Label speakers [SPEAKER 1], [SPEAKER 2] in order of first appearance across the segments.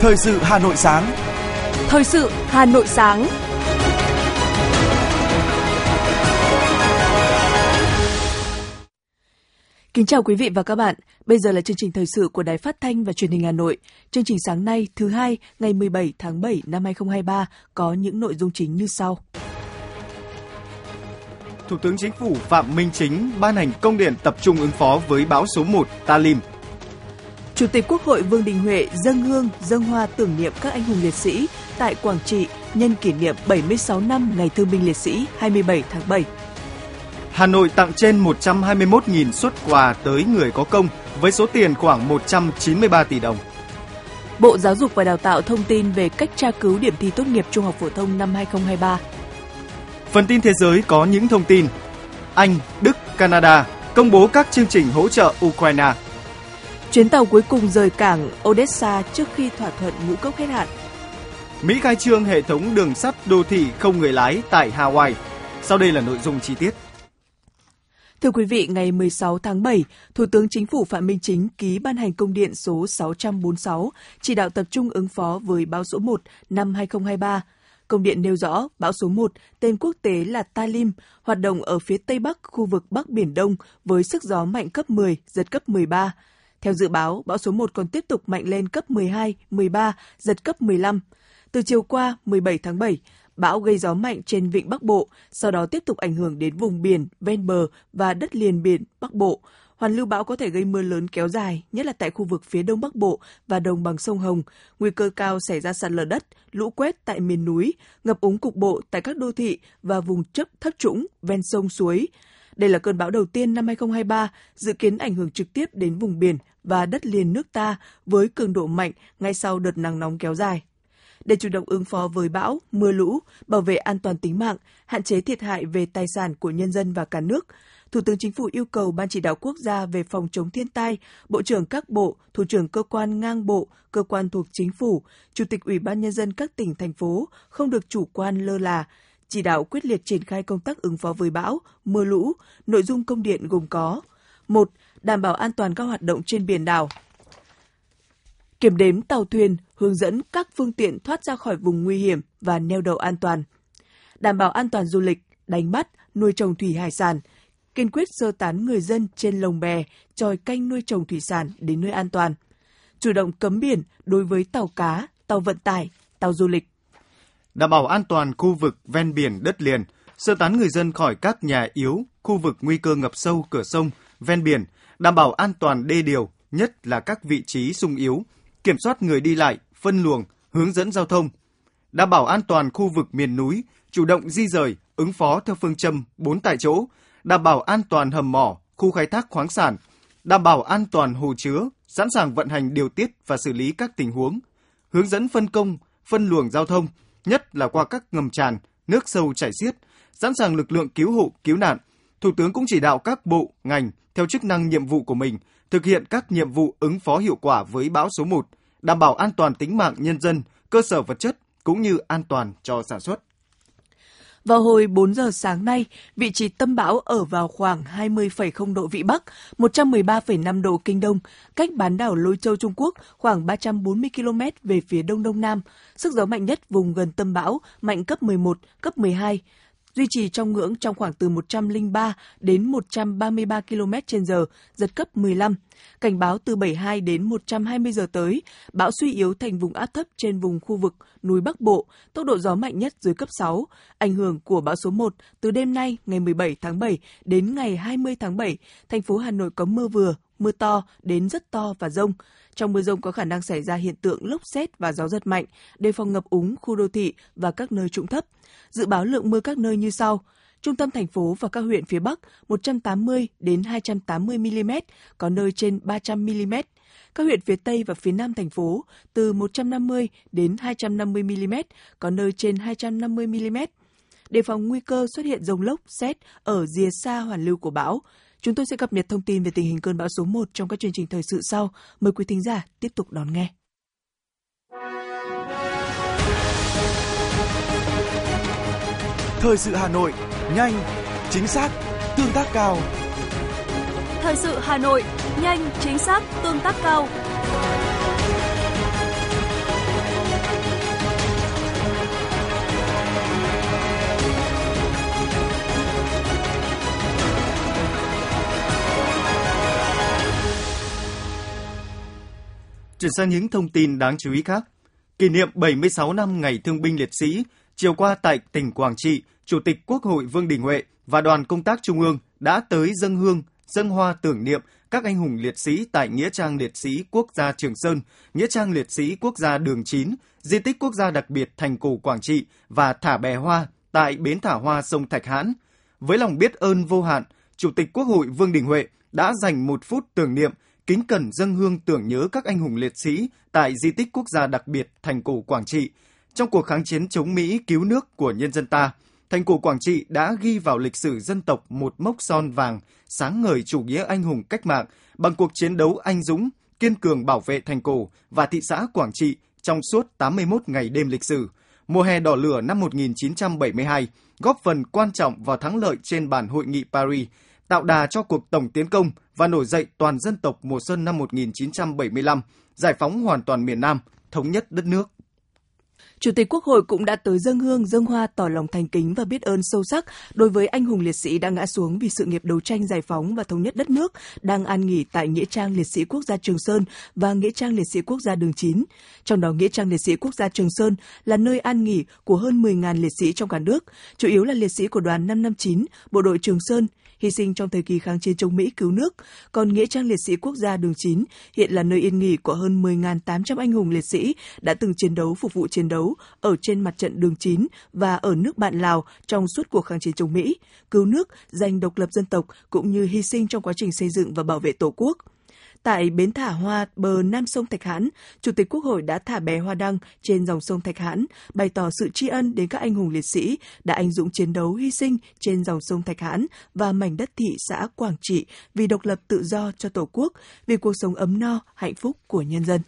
[SPEAKER 1] Thời sự Hà Nội sáng.
[SPEAKER 2] Thời sự Hà Nội sáng. Kính chào quý vị và các bạn. Bây giờ là chương trình thời sự của Đài Phát thanh và Truyền hình Hà Nội. Chương trình sáng nay, thứ hai, ngày 17 tháng 7 năm 2023 có những nội dung chính như sau.
[SPEAKER 3] Thủ tướng Chính phủ Phạm Minh Chính ban hành công điện tập trung ứng phó với bão số 1 Talim.
[SPEAKER 2] Chủ tịch Quốc hội Vương Đình Huệ dâng hương, dâng hoa tưởng niệm các anh hùng liệt sĩ tại Quảng Trị nhân kỷ niệm 76 năm Ngày Thương binh Liệt sĩ 27 tháng 7.
[SPEAKER 3] Hà Nội tặng trên 121.000 xuất quà tới người có công với số tiền khoảng 193 tỷ đồng.
[SPEAKER 2] Bộ Giáo dục và Đào tạo thông tin về cách tra cứu điểm thi tốt nghiệp trung học phổ thông năm 2023.
[SPEAKER 3] Phần tin thế giới có những thông tin. Anh, Đức, Canada công bố các chương trình hỗ trợ Ukraine.
[SPEAKER 2] Chuyến tàu cuối cùng rời cảng Odessa trước khi thỏa thuận ngũ cốc hết hạn.
[SPEAKER 3] Mỹ khai trương hệ thống đường sắt đô thị không người lái tại Hawaii. Sau đây là nội dung chi tiết.
[SPEAKER 2] Thưa quý vị, ngày 16 tháng 7, Thủ tướng Chính phủ Phạm Minh Chính ký ban hành công điện số 646 chỉ đạo tập trung ứng phó với bão số 1 năm 2023. Công điện nêu rõ bão số 1, tên quốc tế là Talim, hoạt động ở phía tây bắc khu vực Bắc Biển Đông với sức gió mạnh cấp 10, giật cấp 13. Theo dự báo, bão số 1 còn tiếp tục mạnh lên cấp 12, 13, giật cấp 15. Từ chiều qua, 17 tháng 7, bão gây gió mạnh trên vịnh Bắc Bộ, sau đó tiếp tục ảnh hưởng đến vùng biển, ven bờ và đất liền biển Bắc Bộ. Hoàn lưu bão có thể gây mưa lớn kéo dài, nhất là tại khu vực phía đông bắc bộ và đồng bằng sông Hồng. Nguy cơ cao xảy ra sạt lở đất, lũ quét tại miền núi, ngập úng cục bộ tại các đô thị và vùng chấp thấp trũng ven sông suối. Đây là cơn bão đầu tiên năm 2023, dự kiến ảnh hưởng trực tiếp đến vùng biển và đất liền nước ta với cường độ mạnh ngay sau đợt nắng nóng kéo dài để chủ động ứng phó với bão, mưa lũ, bảo vệ an toàn tính mạng, hạn chế thiệt hại về tài sản của nhân dân và cả nước. Thủ tướng Chính phủ yêu cầu Ban chỉ đạo quốc gia về phòng chống thiên tai, Bộ trưởng các bộ, Thủ trưởng cơ quan ngang bộ, cơ quan thuộc chính phủ, Chủ tịch Ủy ban Nhân dân các tỉnh, thành phố không được chủ quan lơ là, chỉ đạo quyết liệt triển khai công tác ứng phó với bão, mưa lũ. Nội dung công điện gồm có một Đảm bảo an toàn các hoạt động trên biển đảo, kiểm đếm tàu thuyền, hướng dẫn các phương tiện thoát ra khỏi vùng nguy hiểm và neo đậu an toàn. Đảm bảo an toàn du lịch, đánh bắt, nuôi trồng thủy hải sản, kiên quyết sơ tán người dân trên lồng bè, tròi canh nuôi trồng thủy sản đến nơi an toàn. Chủ động cấm biển đối với tàu cá, tàu vận tải, tàu du lịch.
[SPEAKER 3] Đảm bảo an toàn khu vực ven biển đất liền, sơ tán người dân khỏi các nhà yếu, khu vực nguy cơ ngập sâu cửa sông, ven biển, đảm bảo an toàn đê điều, nhất là các vị trí sung yếu, kiểm soát người đi lại, phân luồng, hướng dẫn giao thông, đảm bảo an toàn khu vực miền núi, chủ động di rời, ứng phó theo phương châm 4 tại chỗ, đảm bảo an toàn hầm mỏ, khu khai thác khoáng sản, đảm bảo an toàn hồ chứa, sẵn sàng vận hành điều tiết và xử lý các tình huống, hướng dẫn phân công, phân luồng giao thông, nhất là qua các ngầm tràn, nước sâu chảy xiết, sẵn sàng lực lượng cứu hộ, cứu nạn. Thủ tướng cũng chỉ đạo các bộ, ngành theo chức năng nhiệm vụ của mình thực hiện các nhiệm vụ ứng phó hiệu quả với bão số 1, đảm bảo an toàn tính mạng nhân dân, cơ sở vật chất cũng như an toàn cho sản xuất.
[SPEAKER 2] Vào hồi 4 giờ sáng nay, vị trí tâm bão ở vào khoảng 20,0 độ Vĩ Bắc, 113,5 độ Kinh Đông, cách bán đảo Lôi Châu Trung Quốc khoảng 340 km về phía đông đông nam. Sức gió mạnh nhất vùng gần tâm bão mạnh cấp 11, cấp 12, duy trì trong ngưỡng trong khoảng từ 103 đến 133 km h giật cấp 15. Cảnh báo từ 72 đến 120 giờ tới, bão suy yếu thành vùng áp thấp trên vùng khu vực núi Bắc Bộ, tốc độ gió mạnh nhất dưới cấp 6. Ảnh hưởng của bão số 1 từ đêm nay ngày 17 tháng 7 đến ngày 20 tháng 7, thành phố Hà Nội có mưa vừa, mưa to đến rất to và rông. Trong mưa rông có khả năng xảy ra hiện tượng lốc xét và gió giật mạnh, đề phòng ngập úng khu đô thị và các nơi trũng thấp. Dự báo lượng mưa các nơi như sau. Trung tâm thành phố và các huyện phía Bắc 180 đến 280 mm, có nơi trên 300 mm. Các huyện phía Tây và phía Nam thành phố từ 150 đến 250 mm, có nơi trên 250 mm. Đề phòng nguy cơ xuất hiện rông lốc, xét ở rìa xa hoàn lưu của bão. Chúng tôi sẽ cập nhật thông tin về tình hình cơn bão số 1 trong các chương trình thời sự sau. Mời quý thính giả tiếp tục đón nghe.
[SPEAKER 1] Thời sự Hà Nội, nhanh, chính xác, tương tác cao.
[SPEAKER 2] Thời sự Hà Nội, nhanh, chính xác, tương tác cao.
[SPEAKER 3] Chuyển sang những thông tin đáng chú ý khác. Kỷ niệm 76 năm Ngày Thương binh Liệt sĩ, chiều qua tại tỉnh Quảng Trị, Chủ tịch Quốc hội Vương Đình Huệ và đoàn công tác Trung ương đã tới dân hương, dân hoa tưởng niệm các anh hùng liệt sĩ tại Nghĩa trang Liệt sĩ Quốc gia Trường Sơn, Nghĩa trang Liệt sĩ Quốc gia Đường 9, Di tích Quốc gia đặc biệt Thành cổ Quảng Trị và thả bè hoa tại bến thả hoa sông Thạch Hãn. Với lòng biết ơn vô hạn, Chủ tịch Quốc hội Vương Đình Huệ đã dành một phút tưởng niệm kính cẩn dâng hương tưởng nhớ các anh hùng liệt sĩ tại di tích quốc gia đặc biệt Thành cổ Quảng Trị. Trong cuộc kháng chiến chống Mỹ cứu nước của nhân dân ta, Thành cổ Quảng Trị đã ghi vào lịch sử dân tộc một mốc son vàng, sáng ngời chủ nghĩa anh hùng cách mạng bằng cuộc chiến đấu anh dũng, kiên cường bảo vệ thành cổ và thị xã Quảng Trị trong suốt 81 ngày đêm lịch sử. Mùa hè đỏ lửa năm 1972 góp phần quan trọng vào thắng lợi trên bàn hội nghị Paris, tạo đà cho cuộc tổng tiến công và nổi dậy toàn dân tộc mùa xuân năm 1975, giải phóng hoàn toàn miền Nam, thống nhất đất nước.
[SPEAKER 2] Chủ tịch Quốc hội cũng đã tới dân hương, dân hoa tỏ lòng thành kính và biết ơn sâu sắc đối với anh hùng liệt sĩ đã ngã xuống vì sự nghiệp đấu tranh giải phóng và thống nhất đất nước, đang an nghỉ tại Nghĩa trang Liệt sĩ Quốc gia Trường Sơn và Nghĩa trang Liệt sĩ Quốc gia Đường 9. Trong đó Nghĩa trang Liệt sĩ Quốc gia Trường Sơn là nơi an nghỉ của hơn 10.000 liệt sĩ trong cả nước, chủ yếu là liệt sĩ của đoàn 559, Bộ đội Trường Sơn, hy sinh trong thời kỳ kháng chiến chống Mỹ cứu nước. Còn Nghĩa trang Liệt sĩ Quốc gia Đường 9 hiện là nơi yên nghỉ của hơn 10.800 anh hùng liệt sĩ đã từng chiến đấu phục vụ chiến đấu ở trên mặt trận Đường 9 và ở nước bạn Lào trong suốt cuộc kháng chiến chống Mỹ, cứu nước, giành độc lập dân tộc cũng như hy sinh trong quá trình xây dựng và bảo vệ Tổ quốc. Tại bến thả hoa bờ Nam sông Thạch Hãn, Chủ tịch Quốc hội đã thả bé hoa đăng trên dòng sông Thạch Hãn, bày tỏ sự tri ân đến các anh hùng liệt sĩ đã anh dũng chiến đấu hy sinh trên dòng sông Thạch Hãn và mảnh đất thị xã Quảng Trị vì độc lập tự do cho Tổ quốc, vì cuộc sống ấm no, hạnh phúc của nhân dân.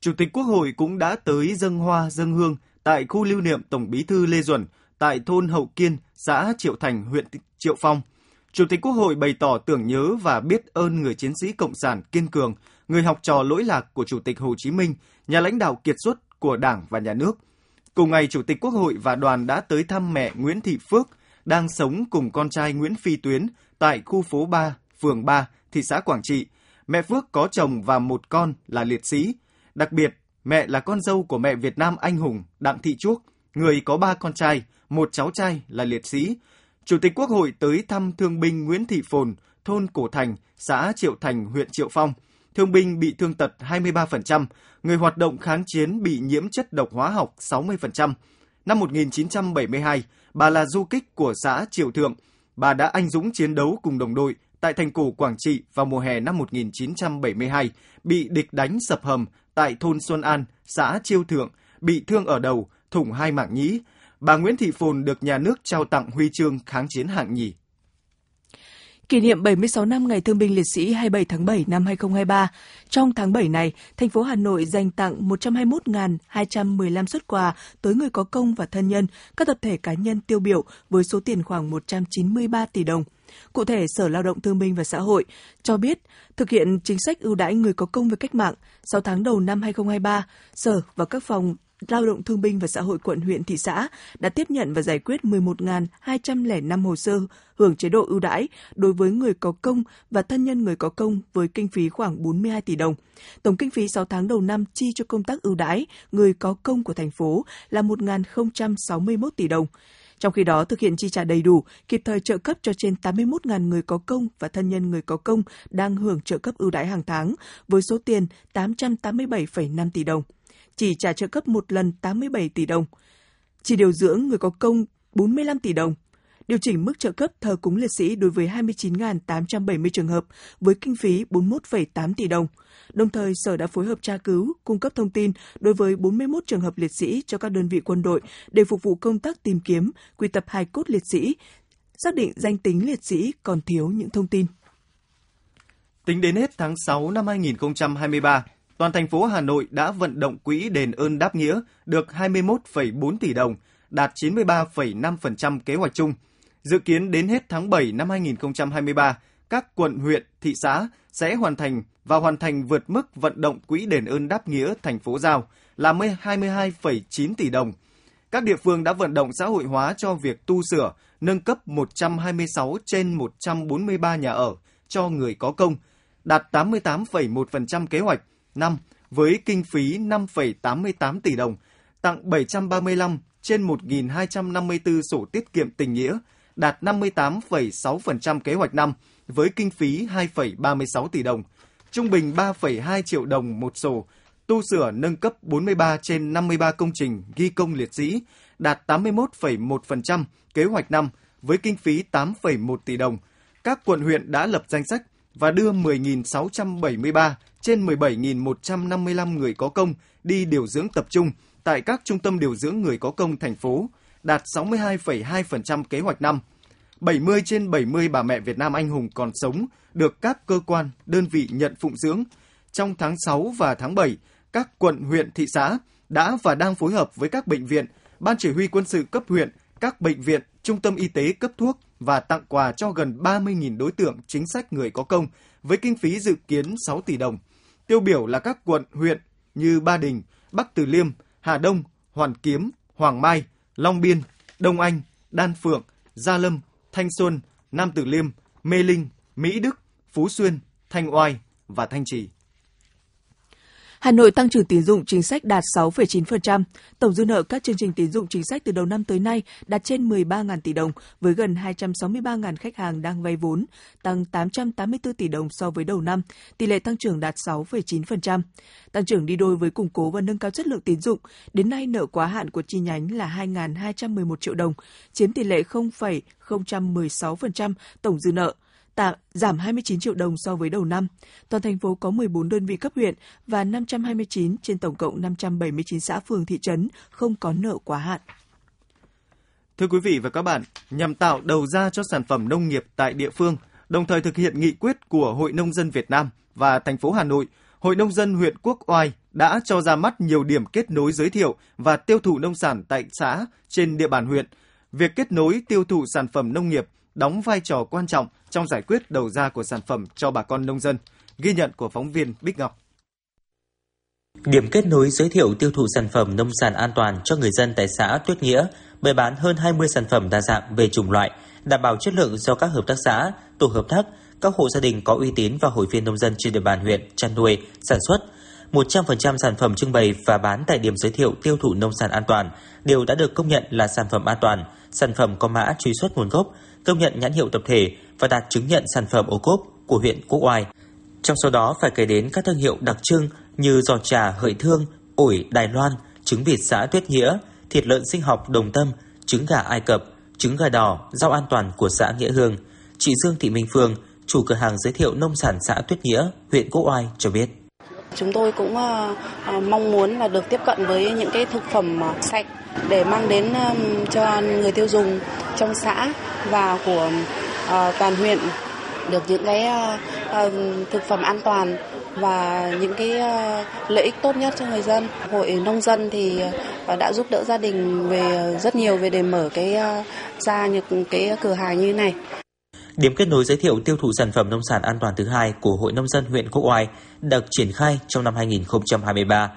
[SPEAKER 3] Chủ tịch Quốc hội cũng đã tới dân hoa dân hương tại khu lưu niệm Tổng Bí thư Lê Duẩn tại thôn Hậu Kiên, xã Triệu Thành, huyện Triệu Phong. Chủ tịch Quốc hội bày tỏ tưởng nhớ và biết ơn người chiến sĩ cộng sản kiên cường, người học trò lỗi lạc của Chủ tịch Hồ Chí Minh, nhà lãnh đạo kiệt xuất của Đảng và Nhà nước. Cùng ngày, Chủ tịch Quốc hội và đoàn đã tới thăm mẹ Nguyễn Thị Phước, đang sống cùng con trai Nguyễn Phi Tuyến tại khu phố 3, phường 3, thị xã Quảng Trị. Mẹ Phước có chồng và một con là liệt sĩ. Đặc biệt, mẹ là con dâu của mẹ Việt Nam anh hùng Đặng Thị Chuốc, người có ba con trai, một cháu trai là liệt sĩ, Chủ tịch Quốc hội tới thăm thương binh Nguyễn Thị Phồn, thôn Cổ Thành, xã Triệu Thành, huyện Triệu Phong. Thương binh bị thương tật 23%, người hoạt động kháng chiến bị nhiễm chất độc hóa học 60%. Năm 1972, bà là du kích của xã Triệu Thượng. Bà đã anh dũng chiến đấu cùng đồng đội tại thành cổ Quảng Trị vào mùa hè năm 1972, bị địch đánh sập hầm tại thôn Xuân An, xã Chiêu Thượng, bị thương ở đầu, thủng hai mảng nhĩ, bà Nguyễn Thị Phồn được nhà nước trao tặng huy chương kháng chiến hạng nhì.
[SPEAKER 2] Kỷ niệm 76 năm Ngày Thương binh Liệt sĩ 27 tháng 7 năm 2023, trong tháng 7 này, thành phố Hà Nội dành tặng 121.215 xuất quà tới người có công và thân nhân, các tập thể cá nhân tiêu biểu với số tiền khoảng 193 tỷ đồng. Cụ thể, Sở Lao động Thương binh và Xã hội cho biết thực hiện chính sách ưu đãi người có công với cách mạng, 6 tháng đầu năm 2023, Sở và các phòng Lao động Thương binh và Xã hội quận huyện thị xã đã tiếp nhận và giải quyết 11.205 hồ sơ hưởng chế độ ưu đãi đối với người có công và thân nhân người có công với kinh phí khoảng 42 tỷ đồng. Tổng kinh phí 6 tháng đầu năm chi cho công tác ưu đãi người có công của thành phố là 1.061 tỷ đồng. Trong khi đó, thực hiện chi trả đầy đủ, kịp thời trợ cấp cho trên 81.000 người có công và thân nhân người có công đang hưởng trợ cấp ưu đãi hàng tháng với số tiền 887,5 tỷ đồng chỉ trả trợ cấp một lần 87 tỷ đồng, chỉ điều dưỡng người có công 45 tỷ đồng, điều chỉnh mức trợ cấp thờ cúng liệt sĩ đối với 29.870 trường hợp với kinh phí 41,8 tỷ đồng. Đồng thời, Sở đã phối hợp tra cứu, cung cấp thông tin đối với 41 trường hợp liệt sĩ cho các đơn vị quân đội để phục vụ công tác tìm kiếm, quy tập hài cốt liệt sĩ, xác định danh tính liệt sĩ còn thiếu những thông tin.
[SPEAKER 3] Tính đến hết tháng 6 năm 2023, toàn thành phố Hà Nội đã vận động quỹ đền ơn đáp nghĩa được 21,4 tỷ đồng, đạt 93,5% kế hoạch chung. Dự kiến đến hết tháng 7 năm 2023, các quận, huyện, thị xã sẽ hoàn thành và hoàn thành vượt mức vận động quỹ đền ơn đáp nghĩa thành phố giao là 22,9 tỷ đồng. Các địa phương đã vận động xã hội hóa cho việc tu sửa, nâng cấp 126 trên 143 nhà ở cho người có công, đạt 88,1% kế hoạch năm với kinh phí 5,88 tỷ đồng, tặng 735 trên 1.254 sổ tiết kiệm tình nghĩa, đạt 58,6% kế hoạch năm với kinh phí 2,36 tỷ đồng, trung bình 3,2 triệu đồng một sổ, tu sửa nâng cấp 43 trên 53 công trình ghi công liệt sĩ, đạt 81,1% kế hoạch năm với kinh phí 8,1 tỷ đồng. Các quận huyện đã lập danh sách và đưa 10.673 trên 17.155 người có công đi điều dưỡng tập trung tại các trung tâm điều dưỡng người có công thành phố, đạt 62,2% kế hoạch năm. 70 trên 70 bà mẹ Việt Nam anh hùng còn sống được các cơ quan, đơn vị nhận phụng dưỡng. Trong tháng 6 và tháng 7, các quận, huyện, thị xã đã và đang phối hợp với các bệnh viện, ban chỉ huy quân sự cấp huyện, các bệnh viện, trung tâm y tế cấp thuốc và tặng quà cho gần 30.000 đối tượng chính sách người có công với kinh phí dự kiến 6 tỷ đồng. Tiêu biểu là các quận, huyện như Ba Đình, Bắc Từ Liêm, Hà Đông, Hoàn Kiếm, Hoàng Mai, Long Biên, Đông Anh, Đan Phượng, Gia Lâm, Thanh Xuân, Nam Từ Liêm, Mê Linh, Mỹ Đức, Phú Xuyên, Thanh Oai và Thanh Trì.
[SPEAKER 2] Hà Nội tăng trưởng tín dụng chính sách đạt 6,9%. Tổng dư nợ các chương trình tín dụng chính sách từ đầu năm tới nay đạt trên 13.000 tỷ đồng, với gần 263.000 khách hàng đang vay vốn, tăng 884 tỷ đồng so với đầu năm. Tỷ lệ tăng trưởng đạt 6,9%. Tăng trưởng đi đôi với củng cố và nâng cao chất lượng tín dụng. Đến nay, nợ quá hạn của chi nhánh là 2.211 triệu đồng, chiếm tỷ lệ 0,016% tổng dư nợ tạm giảm 29 triệu đồng so với đầu năm. Toàn thành phố có 14 đơn vị cấp huyện và 529 trên tổng cộng 579 xã phường thị trấn không có nợ quá hạn.
[SPEAKER 3] Thưa quý vị và các bạn, nhằm tạo đầu ra cho sản phẩm nông nghiệp tại địa phương, đồng thời thực hiện nghị quyết của Hội Nông dân Việt Nam và thành phố Hà Nội, Hội Nông dân huyện Quốc Oai đã cho ra mắt nhiều điểm kết nối giới thiệu và tiêu thụ nông sản tại xã trên địa bàn huyện. Việc kết nối tiêu thụ sản phẩm nông nghiệp đóng vai trò quan trọng trong giải quyết đầu ra của sản phẩm cho bà con nông dân. Ghi nhận của phóng viên Bích Ngọc.
[SPEAKER 4] Điểm kết nối giới thiệu tiêu thụ sản phẩm nông sản an toàn cho người dân tại xã Tuyết Nghĩa bày bán hơn 20 sản phẩm đa dạng về chủng loại, đảm bảo chất lượng do các hợp tác xã, tổ hợp tác, các hộ gia đình có uy tín và hội viên nông dân trên địa bàn huyện chăn nuôi, sản xuất. 100% sản phẩm trưng bày và bán tại điểm giới thiệu tiêu thụ nông sản an toàn đều đã được công nhận là sản phẩm an toàn, sản phẩm có mã truy xuất nguồn gốc, công nhận nhãn hiệu tập thể và đạt chứng nhận sản phẩm ô cốp của huyện Quốc Oai. Trong số đó phải kể đến các thương hiệu đặc trưng như giò trà Hợi Thương, ổi Đài Loan, trứng vịt xã Tuyết Nghĩa, thịt lợn sinh học Đồng Tâm, trứng gà Ai Cập, trứng gà đỏ, rau an toàn của xã Nghĩa Hương. Chị Dương Thị Minh Phương, chủ cửa hàng giới thiệu nông sản xã Tuyết Nghĩa, huyện Quốc Oai cho biết.
[SPEAKER 5] Chúng tôi cũng ờ, ờ, mong muốn là được tiếp cận với những cái thực phẩm ờ, sạch để mang đến cho người tiêu dùng trong xã và của uh, toàn huyện được những cái uh, uh, thực phẩm an toàn và những cái uh, lợi ích tốt nhất cho người dân. Hội nông dân thì uh, đã giúp đỡ gia đình về rất nhiều về để mở cái uh, ra những cái cửa hàng như này.
[SPEAKER 4] Điểm kết nối giới thiệu tiêu thụ sản phẩm nông sản an toàn thứ hai của Hội Nông dân huyện Quốc Oai được triển khai trong năm 2023.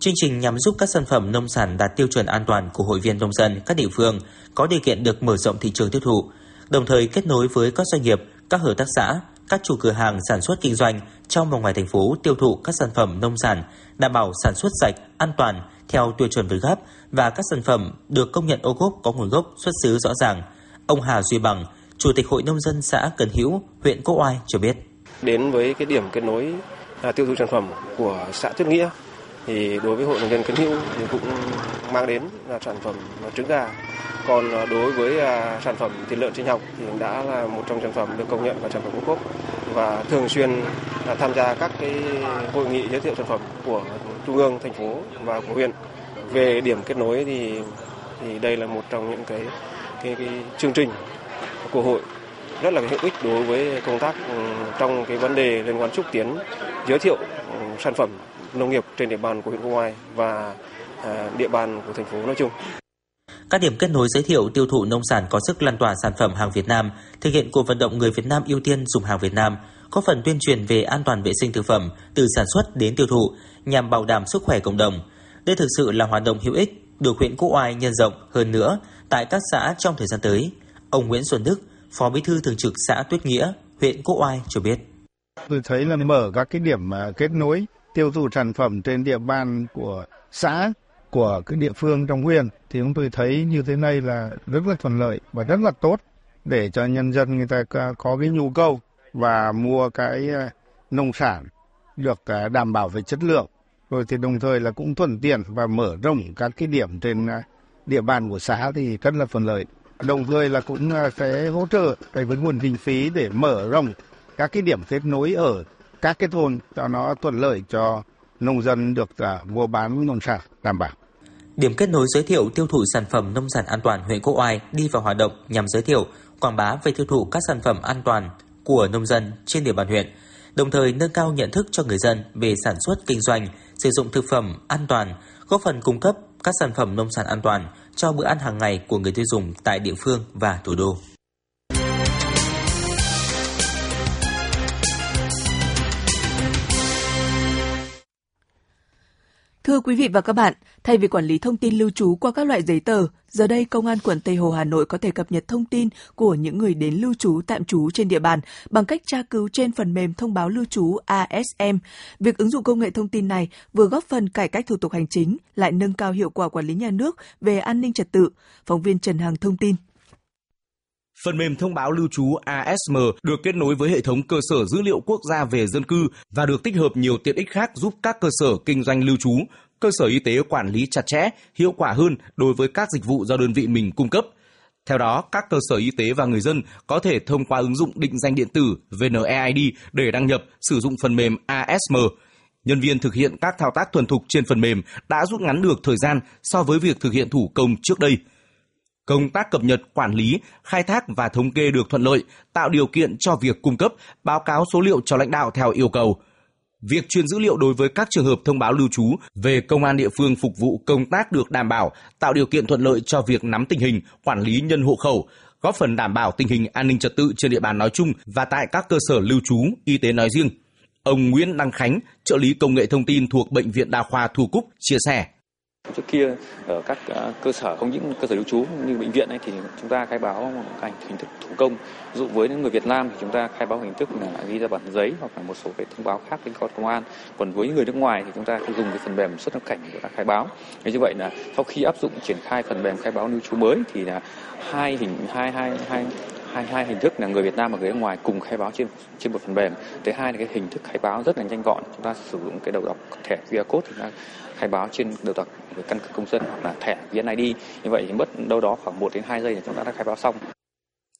[SPEAKER 4] Chương trình nhằm giúp các sản phẩm nông sản đạt tiêu chuẩn an toàn của hội viên nông dân các địa phương có điều kiện được mở rộng thị trường tiêu thụ, đồng thời kết nối với các doanh nghiệp, các hợp tác xã, các chủ cửa hàng sản xuất kinh doanh trong và ngoài thành phố tiêu thụ các sản phẩm nông sản đảm bảo sản xuất sạch, an toàn theo tiêu chuẩn Việt Gáp và các sản phẩm được công nhận ô cốp có nguồn gốc xuất xứ rõ ràng. Ông Hà Duy Bằng, Chủ tịch Hội Nông dân xã Cần Hữu, huyện Quốc Oai cho biết.
[SPEAKER 6] Đến với cái điểm kết nối à, tiêu thụ sản phẩm của xã Tuyết Nghĩa thì đối với Hội Nông dân Cần Hữu thì cũng mang đến là sản phẩm trứng gà. Còn à, đối với à, sản phẩm thịt lợn sinh học thì đã là một trong sản phẩm được công nhận là sản phẩm ô cốp và thường xuyên là tham gia các cái hội nghị giới thiệu sản phẩm của trung ương, thành phố và của huyện. Về điểm kết nối thì thì đây là một trong những cái cái, cái chương trình của hội rất là hữu ích đối với công tác ừ, trong cái vấn đề liên quan xúc tiến giới thiệu ừ, sản phẩm nông nghiệp trên địa bàn của huyện Quốc Oai và à, địa bàn của thành phố nói chung.
[SPEAKER 4] Các điểm kết nối giới thiệu tiêu thụ nông sản có sức lan tỏa sản phẩm hàng Việt Nam, thực hiện cuộc vận động người Việt Nam ưu tiên dùng hàng Việt Nam, có phần tuyên truyền về an toàn vệ sinh thực phẩm từ sản xuất đến tiêu thụ nhằm bảo đảm sức khỏe cộng đồng. Đây thực sự là hoạt động hữu ích được huyện Quốc Oai nhân rộng hơn nữa tại các xã trong thời gian tới. Ông Nguyễn Xuân Đức, Phó Bí thư Thường trực xã Tuyết Nghĩa, huyện Quốc Oai cho biết.
[SPEAKER 7] Tôi thấy là mở các cái điểm kết nối tiêu thụ sản phẩm trên địa bàn của xã, của cái địa phương trong huyện thì chúng tôi thấy như thế này là rất là thuận lợi và rất là tốt để cho nhân dân người ta có cái nhu cầu và mua cái ờ, nông sản được ờ, đảm bảo về chất lượng. Rồi thì đồng thời là cũng thuận tiện và mở rộng các cái điểm trên ờ, địa bàn của xã thì rất là thuận lợi. Đồng thời là cũng sẽ hỗ trợ cái với nguồn kinh phí để mở rộng các cái điểm kết nối ở các cái thôn cho nó thuận lợi cho nông dân được uh, mua bán nông sản đảm bảo.
[SPEAKER 4] Điểm kết nối giới thiệu tiêu thụ sản phẩm nông sản an toàn huyện Quốc Oai đi vào hoạt động nhằm giới thiệu, quảng bá về tiêu thụ các sản phẩm an toàn của nông dân trên địa bàn huyện, đồng thời nâng cao nhận thức cho người dân về sản xuất kinh doanh, sử dụng thực phẩm an toàn, góp phần cung cấp các sản phẩm nông sản an toàn cho bữa ăn hàng ngày của người tiêu dùng tại địa phương và thủ đô.
[SPEAKER 2] Thưa quý vị và các bạn, thay vì quản lý thông tin lưu trú qua các loại giấy tờ, giờ đây Công an quận Tây Hồ Hà Nội có thể cập nhật thông tin của những người đến lưu trú tạm trú trên địa bàn bằng cách tra cứu trên phần mềm thông báo lưu trú ASM. Việc ứng dụng công nghệ thông tin này vừa góp phần cải cách thủ tục hành chính, lại nâng cao hiệu quả quản lý nhà nước về an ninh trật tự. Phóng viên Trần Hằng thông tin.
[SPEAKER 8] Phần mềm thông báo lưu trú ASM được kết nối với hệ thống cơ sở dữ liệu quốc gia về dân cư và được tích hợp nhiều tiện ích khác giúp các cơ sở kinh doanh lưu trú, cơ sở y tế quản lý chặt chẽ, hiệu quả hơn đối với các dịch vụ do đơn vị mình cung cấp. Theo đó, các cơ sở y tế và người dân có thể thông qua ứng dụng định danh điện tử VNeID để đăng nhập sử dụng phần mềm ASM. Nhân viên thực hiện các thao tác thuần thục trên phần mềm đã rút ngắn được thời gian so với việc thực hiện thủ công trước đây. Công tác cập nhật, quản lý, khai thác và thống kê được thuận lợi, tạo điều kiện cho việc cung cấp, báo cáo số liệu cho lãnh đạo theo yêu cầu. Việc truyền dữ liệu đối với các trường hợp thông báo lưu trú về công an địa phương phục vụ công tác được đảm bảo, tạo điều kiện thuận lợi cho việc nắm tình hình, quản lý nhân hộ khẩu, góp phần đảm bảo tình hình an ninh trật tự trên địa bàn nói chung và tại các cơ sở lưu trú, y tế nói riêng. Ông Nguyễn Đăng Khánh, trợ lý công nghệ thông tin thuộc Bệnh viện Đa khoa Thu Cúc chia sẻ.
[SPEAKER 9] Trước kia, ở các à, cơ sở, không những cơ sở lưu trú như bệnh viện ấy, thì chúng ta khai báo bằng hình thức thủ công. Ví dụ với những người Việt Nam thì chúng ta khai báo hình thức là ghi ra bản giấy hoặc là một số cái thông báo khác đến cơ công an. Còn với những người nước ngoài thì chúng ta dùng cái phần mềm xuất nhập cảnh để ta khai báo. Thế như vậy là sau khi áp dụng triển khai phần mềm khai báo lưu trú mới thì là hai hình, hai hai hai hai hai hình thức là người Việt Nam và người nước ngoài cùng khai báo trên trên một phần mềm. Thứ hai là cái hình thức khai báo rất là nhanh gọn. Chúng ta sử dụng cái đầu đọc thẻ QR code thì ta khai báo trên đầu đọc căn cước công dân hoặc là thẻ VNID. Như vậy thì mất đâu đó khoảng 1 đến 2 giây là chúng ta đã khai báo xong.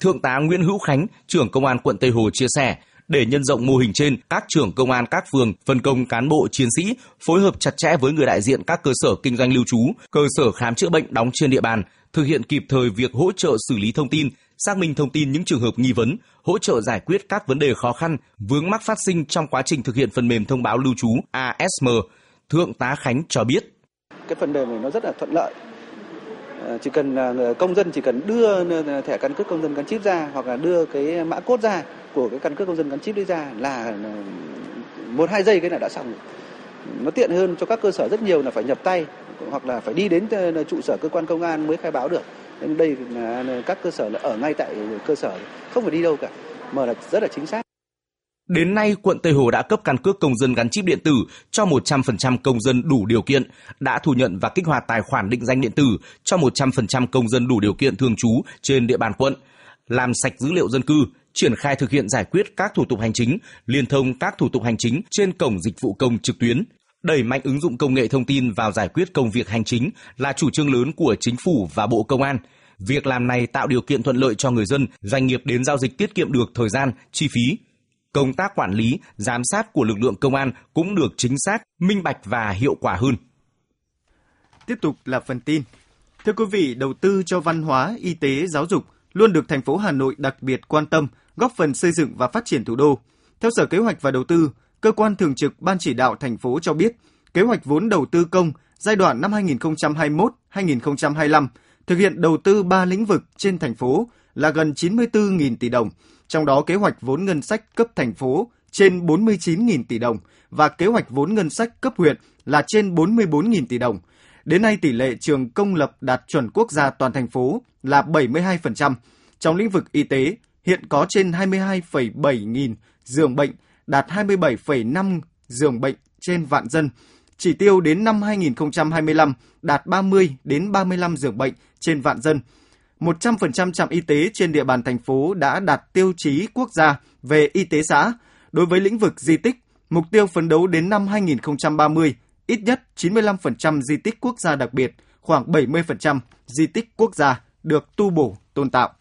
[SPEAKER 8] Thượng tá Nguyễn Hữu Khánh, trưởng công an quận Tây Hồ chia sẻ, để nhân rộng mô hình trên, các trưởng công an các phường phân công cán bộ chiến sĩ phối hợp chặt chẽ với người đại diện các cơ sở kinh doanh lưu trú, cơ sở khám chữa bệnh đóng trên địa bàn, thực hiện kịp thời việc hỗ trợ xử lý thông tin, xác minh thông tin những trường hợp nghi vấn, hỗ trợ giải quyết các vấn đề khó khăn, vướng mắc phát sinh trong quá trình thực hiện phần mềm thông báo lưu trú ASM. Thượng tá Khánh cho biết.
[SPEAKER 10] Cái phần mềm này nó rất là thuận lợi. Ờ, chỉ cần công dân chỉ cần đưa thẻ căn cước công dân gắn chip ra hoặc là đưa cái mã cốt ra của cái căn cước công dân gắn chip đấy ra là một hai giây cái là đã xong. Nó tiện hơn cho các cơ sở rất nhiều là phải nhập tay hoặc là phải đi đến ờ, trụ sở cơ quan công an mới khai báo được nên đây là các cơ sở là ở ngay tại cơ sở, không phải đi đâu cả, mà là rất là chính xác
[SPEAKER 8] Đến nay, quận Tây Hồ đã cấp căn cước công dân gắn chip điện tử cho 100% công dân đủ điều kiện, đã thu nhận và kích hoạt tài khoản định danh điện tử cho 100% công dân đủ điều kiện thường trú trên địa bàn quận, làm sạch dữ liệu dân cư, triển khai thực hiện giải quyết các thủ tục hành chính, liên thông các thủ tục hành chính trên cổng dịch vụ công trực tuyến, đẩy mạnh ứng dụng công nghệ thông tin vào giải quyết công việc hành chính là chủ trương lớn của chính phủ và Bộ Công an. Việc làm này tạo điều kiện thuận lợi cho người dân, doanh nghiệp đến giao dịch tiết kiệm được thời gian, chi phí. Công tác quản lý, giám sát của lực lượng công an cũng được chính xác, minh bạch và hiệu quả hơn.
[SPEAKER 3] Tiếp tục là phần tin. Thưa quý vị, đầu tư cho văn hóa, y tế, giáo dục luôn được thành phố Hà Nội đặc biệt quan tâm, góp phần xây dựng và phát triển thủ đô. Theo Sở Kế hoạch và Đầu tư, cơ quan thường trực Ban chỉ đạo thành phố cho biết, kế hoạch vốn đầu tư công giai đoạn năm 2021-2025 thực hiện đầu tư 3 lĩnh vực trên thành phố là gần 94.000 tỷ đồng, trong đó kế hoạch vốn ngân sách cấp thành phố trên 49.000 tỷ đồng và kế hoạch vốn ngân sách cấp huyện là trên 44.000 tỷ đồng. Đến nay tỷ lệ trường công lập đạt chuẩn quốc gia toàn thành phố là 72%. Trong lĩnh vực y tế, hiện có trên 22,7 nghìn giường bệnh đạt 27,5 giường bệnh trên vạn dân. Chỉ tiêu đến năm 2025 đạt 30 đến 35 giường bệnh trên vạn dân. 100% trạm y tế trên địa bàn thành phố đã đạt tiêu chí quốc gia về y tế xã. Đối với lĩnh vực di tích, mục tiêu phấn đấu đến năm 2030, ít nhất 95% di tích quốc gia đặc biệt, khoảng 70% di tích quốc gia được tu bổ, tôn tạo.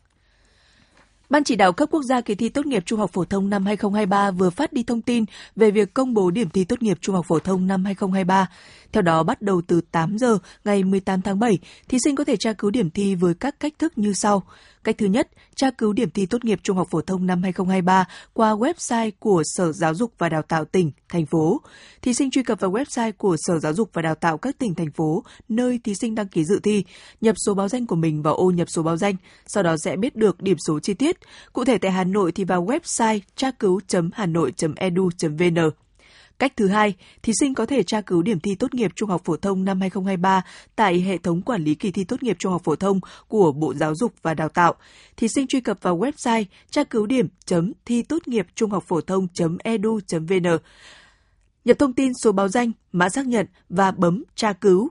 [SPEAKER 2] Ban chỉ đạo cấp quốc gia kỳ thi tốt nghiệp trung học phổ thông năm 2023 vừa phát đi thông tin về việc công bố điểm thi tốt nghiệp trung học phổ thông năm 2023. Theo đó, bắt đầu từ 8 giờ ngày 18 tháng 7, thí sinh có thể tra cứu điểm thi với các cách thức như sau. Cách thứ nhất, tra cứu điểm thi tốt nghiệp trung học phổ thông năm 2023 qua website của Sở Giáo dục và Đào tạo tỉnh, thành phố. Thí sinh truy cập vào website của Sở Giáo dục và Đào tạo các tỉnh, thành phố, nơi thí sinh đăng ký dự thi, nhập số báo danh của mình vào ô nhập số báo danh, sau đó sẽ biết được điểm số chi tiết. Cụ thể tại Hà Nội thì vào website tra cứu.hanoi.edu.vn. Cách thứ hai, thí sinh có thể tra cứu điểm thi tốt nghiệp trung học phổ thông năm 2023 tại hệ thống quản lý kỳ thi tốt nghiệp trung học phổ thông của Bộ Giáo dục và Đào tạo. Thí sinh truy cập vào website tra cứu điểm chấm thi tốt nghiệp trung học phổ thông edu.vn nhập thông tin số báo danh, mã xác nhận và bấm tra cứu.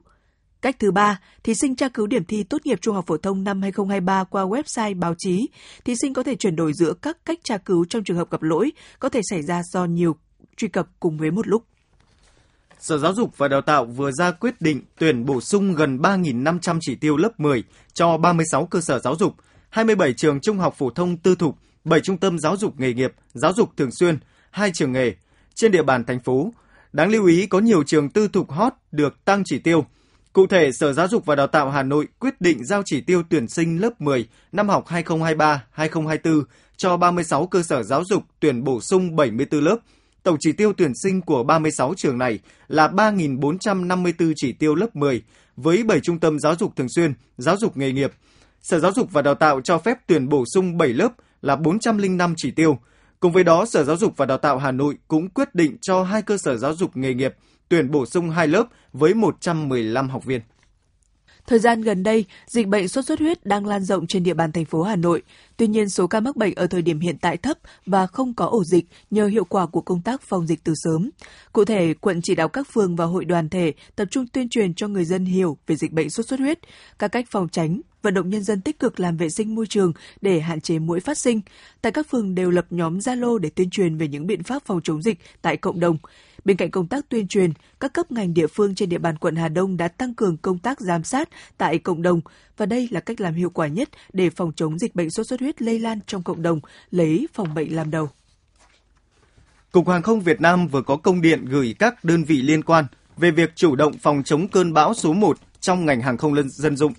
[SPEAKER 2] Cách thứ ba, thí sinh tra cứu điểm thi tốt nghiệp trung học phổ thông năm 2023 qua website báo chí. Thí sinh có thể chuyển đổi giữa các cách tra cứu trong trường hợp gặp lỗi, có thể xảy ra do nhiều truy cập cùng với một lúc.
[SPEAKER 3] Sở Giáo dục và Đào tạo vừa ra quyết định tuyển bổ sung gần 3.500 chỉ tiêu lớp 10 cho 36 cơ sở giáo dục, 27 trường trung học phổ thông tư thục, 7 trung tâm giáo dục nghề nghiệp, giáo dục thường xuyên, 2 trường nghề trên địa bàn thành phố. Đáng lưu ý có nhiều trường tư thục hot được tăng chỉ tiêu. Cụ thể, Sở Giáo dục và Đào tạo Hà Nội quyết định giao chỉ tiêu tuyển sinh lớp 10 năm học 2023-2024 cho 36 cơ sở giáo dục tuyển bổ sung 74 lớp Tổng chỉ tiêu tuyển sinh của 36 trường này là 3.454 chỉ tiêu lớp 10 với 7 trung tâm giáo dục thường xuyên, giáo dục nghề nghiệp. Sở Giáo dục và Đào tạo cho phép tuyển bổ sung 7 lớp là 405 chỉ tiêu. Cùng với đó, Sở Giáo dục và Đào tạo Hà Nội cũng quyết định cho hai cơ sở giáo dục nghề nghiệp tuyển bổ sung hai lớp với 115 học viên.
[SPEAKER 2] Thời gian gần đây, dịch bệnh sốt xuất huyết đang lan rộng trên địa bàn thành phố Hà Nội. Tuy nhiên, số ca mắc bệnh ở thời điểm hiện tại thấp và không có ổ dịch nhờ hiệu quả của công tác phòng dịch từ sớm. Cụ thể, quận chỉ đạo các phường và hội đoàn thể tập trung tuyên truyền cho người dân hiểu về dịch bệnh sốt xuất huyết, các cách phòng tránh, vận động nhân dân tích cực làm vệ sinh môi trường để hạn chế mũi phát sinh. Tại các phường đều lập nhóm Zalo để tuyên truyền về những biện pháp phòng chống dịch tại cộng đồng. Bên cạnh công tác tuyên truyền, các cấp ngành địa phương trên địa bàn quận Hà Đông đã tăng cường công tác giám sát tại cộng đồng và đây là cách làm hiệu quả nhất để phòng chống dịch bệnh sốt xuất huyết lây lan trong cộng đồng, lấy phòng bệnh làm đầu.
[SPEAKER 3] Cục Hàng không Việt Nam vừa có công điện gửi các đơn vị liên quan về việc chủ động phòng chống cơn bão số 1 trong ngành hàng không dân dụng.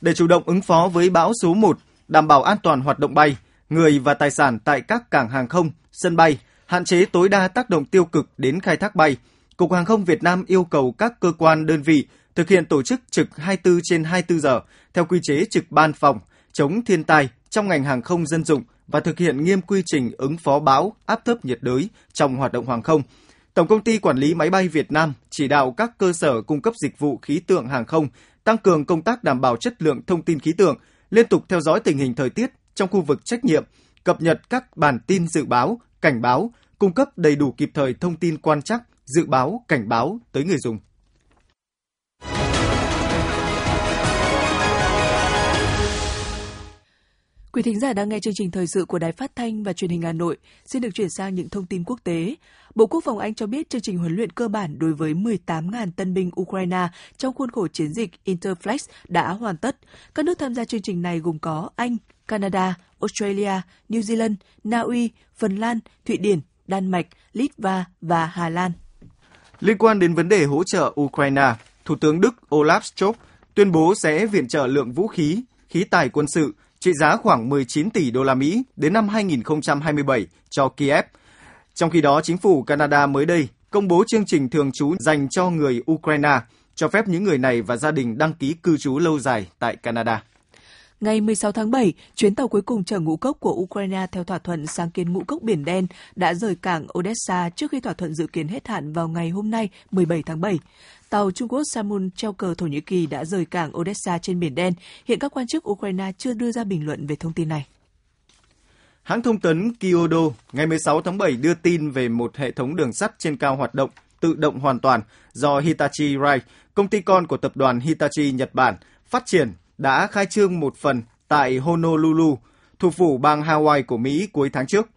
[SPEAKER 3] Để chủ động ứng phó với bão số 1, đảm bảo an toàn hoạt động bay, người và tài sản tại các cảng hàng không, sân bay, hạn chế tối đa tác động tiêu cực đến khai thác bay, Cục Hàng không Việt Nam yêu cầu các cơ quan đơn vị thực hiện tổ chức trực 24 trên 24 giờ theo quy chế trực ban phòng chống thiên tai trong ngành hàng không dân dụng và thực hiện nghiêm quy trình ứng phó bão, áp thấp nhiệt đới trong hoạt động hàng không. Tổng công ty quản lý máy bay Việt Nam chỉ đạo các cơ sở cung cấp dịch vụ khí tượng hàng không tăng cường công tác đảm bảo chất lượng thông tin khí tượng, liên tục theo dõi tình hình thời tiết trong khu vực trách nhiệm, cập nhật các bản tin dự báo, cảnh báo, cung cấp đầy đủ kịp thời thông tin quan trắc, dự báo, cảnh báo tới người dùng.
[SPEAKER 2] Quý thính giả đang nghe chương trình thời sự của Đài Phát thanh và Truyền hình Hà Nội. Xin được chuyển sang những thông tin quốc tế. Bộ Quốc phòng Anh cho biết chương trình huấn luyện cơ bản đối với 18.000 tân binh Ukraine trong khuôn khổ chiến dịch Interflex đã hoàn tất. Các nước tham gia chương trình này gồm có Anh, Canada, Australia, New Zealand, Na Uy, Phần Lan, Thụy Điển, Đan Mạch, Litva và Hà Lan.
[SPEAKER 3] Liên quan đến vấn đề hỗ trợ Ukraine, Thủ tướng Đức Olaf Scholz tuyên bố sẽ viện trợ lượng vũ khí, khí tài quân sự trị giá khoảng 19 tỷ đô la Mỹ đến năm 2027 cho Kiev. Trong khi đó, chính phủ Canada mới đây công bố chương trình thường trú dành cho người Ukraine, cho phép những người này và gia đình đăng ký cư trú lâu dài tại Canada.
[SPEAKER 2] Ngày 16 tháng 7, chuyến tàu cuối cùng chở ngũ cốc của Ukraine theo thỏa thuận sáng kiến ngũ cốc Biển Đen đã rời cảng Odessa trước khi thỏa thuận dự kiến hết hạn vào ngày hôm nay 17 tháng 7. Tàu Trung Quốc Samun treo cờ Thổ Nhĩ Kỳ đã rời cảng Odessa trên Biển Đen. Hiện các quan chức Ukraine chưa đưa ra bình luận về thông tin này.
[SPEAKER 3] Hãng thông tấn Kyodo ngày 16 tháng 7 đưa tin về một hệ thống đường sắt trên cao hoạt động tự động hoàn toàn do Hitachi Rail, công ty con của tập đoàn Hitachi Nhật Bản, phát triển đã khai trương một phần tại Honolulu, thủ phủ bang Hawaii của Mỹ cuối tháng trước.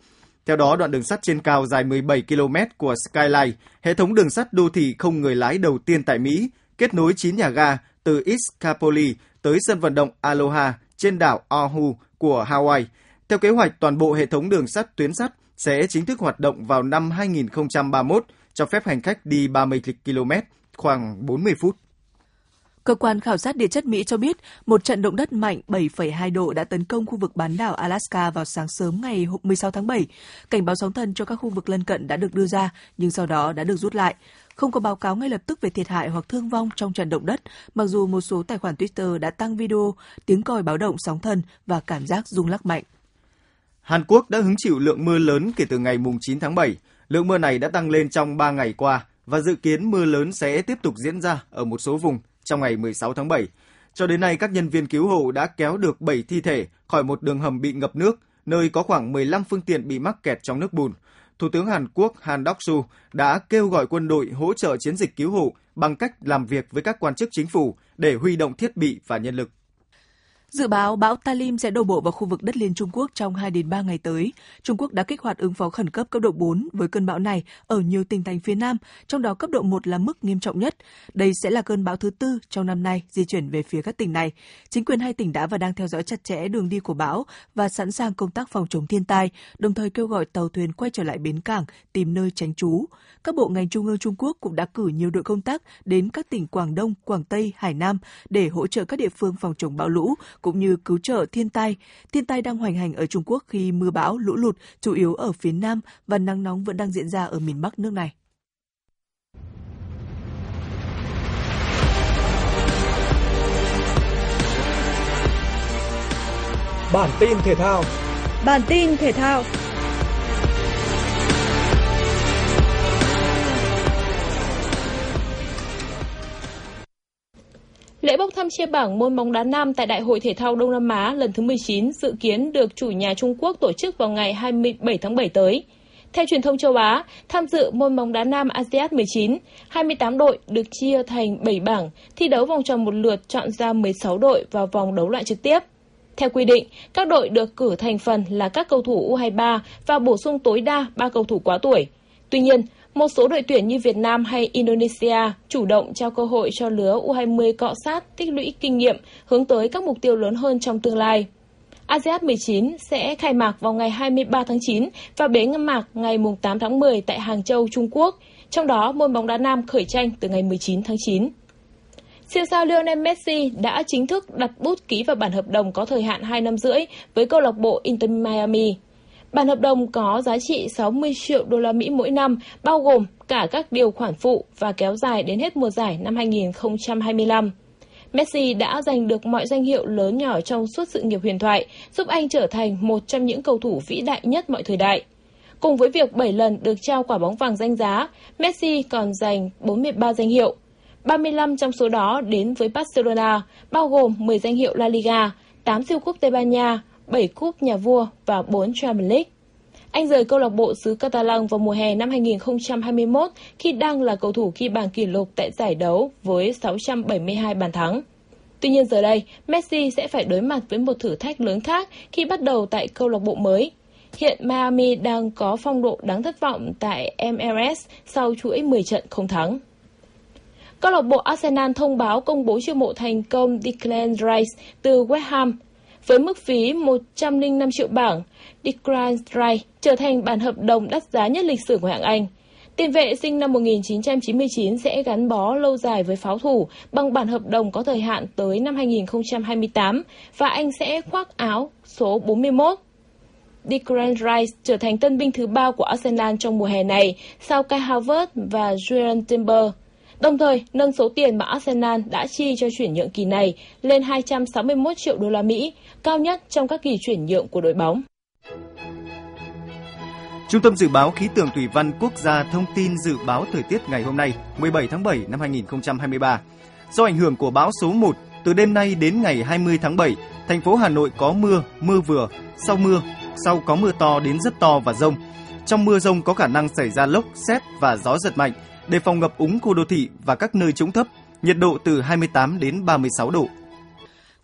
[SPEAKER 3] Theo đó, đoạn đường sắt trên cao dài 17 km của Skyline, hệ thống đường sắt đô thị không người lái đầu tiên tại Mỹ, kết nối 9 nhà ga từ East Capoli tới sân vận động Aloha trên đảo Oahu của Hawaii. Theo kế hoạch, toàn bộ hệ thống đường sắt tuyến sắt sẽ chính thức hoạt động vào năm 2031, cho phép hành khách đi 30 km, khoảng 40 phút.
[SPEAKER 2] Cơ quan khảo sát địa chất Mỹ cho biết một trận động đất mạnh 7,2 độ đã tấn công khu vực bán đảo Alaska vào sáng sớm ngày 16 tháng 7. Cảnh báo sóng thần cho các khu vực lân cận đã được đưa ra, nhưng sau đó đã được rút lại. Không có báo cáo ngay lập tức về thiệt hại hoặc thương vong trong trận động đất, mặc dù một số tài khoản Twitter đã tăng video tiếng còi báo động sóng thần và cảm giác rung lắc mạnh.
[SPEAKER 3] Hàn Quốc đã hứng chịu lượng mưa lớn kể từ ngày 9 tháng 7. Lượng mưa này đã tăng lên trong 3 ngày qua và dự kiến mưa lớn sẽ tiếp tục diễn ra ở một số vùng trong ngày 16 tháng 7. Cho đến nay, các nhân viên cứu hộ đã kéo được 7 thi thể khỏi một đường hầm bị ngập nước, nơi có khoảng 15 phương tiện bị mắc kẹt trong nước bùn. Thủ tướng Hàn Quốc Han Đốc-su đã kêu gọi quân đội hỗ trợ chiến dịch cứu hộ bằng cách làm việc với các quan chức chính phủ để huy động thiết bị và nhân lực.
[SPEAKER 2] Dự báo bão Talim sẽ đổ bộ vào khu vực đất liền Trung Quốc trong 2 đến 3 ngày tới. Trung Quốc đã kích hoạt ứng phó khẩn cấp cấp độ 4 với cơn bão này ở nhiều tỉnh thành phía Nam, trong đó cấp độ 1 là mức nghiêm trọng nhất. Đây sẽ là cơn bão thứ tư trong năm nay di chuyển về phía các tỉnh này. Chính quyền hai tỉnh đã và đang theo dõi chặt chẽ đường đi của bão và sẵn sàng công tác phòng chống thiên tai, đồng thời kêu gọi tàu thuyền quay trở lại bến cảng tìm nơi tránh trú. Các bộ ngành trung ương Trung Quốc cũng đã cử nhiều đội công tác đến các tỉnh Quảng Đông, Quảng Tây, Hải Nam để hỗ trợ các địa phương phòng chống bão lũ cũng như cứu trợ thiên tai. Thiên tai đang hoành hành ở Trung Quốc khi mưa bão, lũ lụt chủ yếu ở phía Nam và nắng nóng vẫn đang diễn ra ở miền Bắc nước này.
[SPEAKER 1] Bản tin thể thao
[SPEAKER 11] Bản tin thể thao Lễ bốc thăm chia bảng môn bóng đá nam tại Đại hội Thể thao Đông Nam Á lần thứ 19 dự kiến được chủ nhà Trung Quốc tổ chức vào ngày 27 tháng 7 tới. Theo truyền thông châu Á, tham dự môn bóng đá nam ASEAN 19, 28 đội được chia thành 7 bảng, thi đấu vòng tròn một lượt chọn ra 16 đội vào vòng đấu loại trực tiếp. Theo quy định, các đội được cử thành phần là các cầu thủ U23 và bổ sung tối đa 3 cầu thủ quá tuổi. Tuy nhiên, một số đội tuyển như Việt Nam hay Indonesia chủ động trao cơ hội cho lứa U20 cọ sát, tích lũy kinh nghiệm, hướng tới các mục tiêu lớn hơn trong tương lai. ASEAN 19 sẽ khai mạc vào ngày 23 tháng 9 và bế mạc ngày 8 tháng 10 tại Hàng Châu, Trung Quốc. Trong đó, môn bóng đá nam khởi tranh từ ngày 19 tháng 9. Siêu sao Lionel Messi đã chính thức đặt bút ký vào bản hợp đồng có thời hạn 2 năm rưỡi với câu lạc bộ Inter Miami. Bản hợp đồng có giá trị 60 triệu đô la Mỹ mỗi năm, bao gồm cả các điều khoản phụ và kéo dài đến hết mùa giải năm 2025. Messi đã giành được mọi danh hiệu lớn nhỏ trong suốt sự nghiệp huyền thoại, giúp anh trở thành một trong những cầu thủ vĩ đại nhất mọi thời đại. Cùng với việc 7 lần được trao quả bóng vàng danh giá, Messi còn giành 43 danh hiệu. 35 trong số đó đến với Barcelona, bao gồm 10 danh hiệu La Liga, 8 siêu cúp Tây Ban Nha, 7 cúp nhà vua và 4 Champions League. Anh rời câu lạc bộ xứ Catalan vào mùa hè năm 2021 khi đang là cầu thủ ghi bàn kỷ lục tại giải đấu với 672 bàn thắng. Tuy nhiên giờ đây, Messi sẽ phải đối mặt với một thử thách lớn khác khi bắt đầu tại câu lạc bộ mới. Hiện Miami đang có phong độ đáng thất vọng tại MLS sau chuỗi 10 trận không thắng. Câu lạc bộ Arsenal thông báo công bố chiêu mộ thành công Declan Rice từ West Ham với mức phí 105 triệu bảng, Declan Rice trở thành bản hợp đồng đắt giá nhất lịch sử của hạng Anh. Tiền vệ sinh năm 1999 sẽ gắn bó lâu dài với pháo thủ bằng bản hợp đồng có thời hạn tới năm 2028 và anh sẽ khoác áo số 41. Declan Rice trở thành tân binh thứ ba của Arsenal trong mùa hè này sau Kai Havertz và Julian Timber. Đồng thời, nâng số tiền mà Arsenal đã chi cho chuyển nhượng kỳ này lên 261 triệu đô la Mỹ, cao nhất trong các kỳ chuyển nhượng của đội bóng.
[SPEAKER 3] Trung tâm Dự báo Khí tượng Thủy văn Quốc gia thông tin dự báo thời tiết ngày hôm nay, 17 tháng 7 năm 2023. Do ảnh hưởng của bão số 1, từ đêm nay đến ngày 20 tháng 7, thành phố Hà Nội có mưa, mưa vừa, sau mưa, sau có mưa to đến rất to và rông. Trong mưa rông có khả năng xảy ra lốc, xét và gió giật mạnh, đề phòng ngập úng khu đô thị và các nơi trũng thấp, nhiệt độ từ 28 đến 36 độ.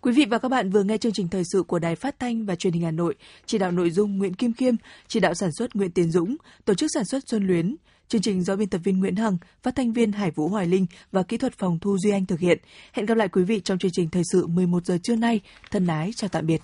[SPEAKER 2] Quý vị và các bạn vừa nghe chương trình thời sự của Đài Phát thanh và Truyền hình Hà Nội, chỉ đạo nội dung Nguyễn Kim Khiêm, chỉ đạo sản xuất Nguyễn Tiến Dũng, tổ chức sản xuất Xuân Luyến. Chương trình do biên tập viên Nguyễn Hằng, phát thanh viên Hải Vũ Hoài Linh và kỹ thuật phòng Thu Duy Anh thực hiện. Hẹn gặp lại quý vị trong chương trình thời sự 11 giờ trưa nay. Thân ái chào tạm biệt.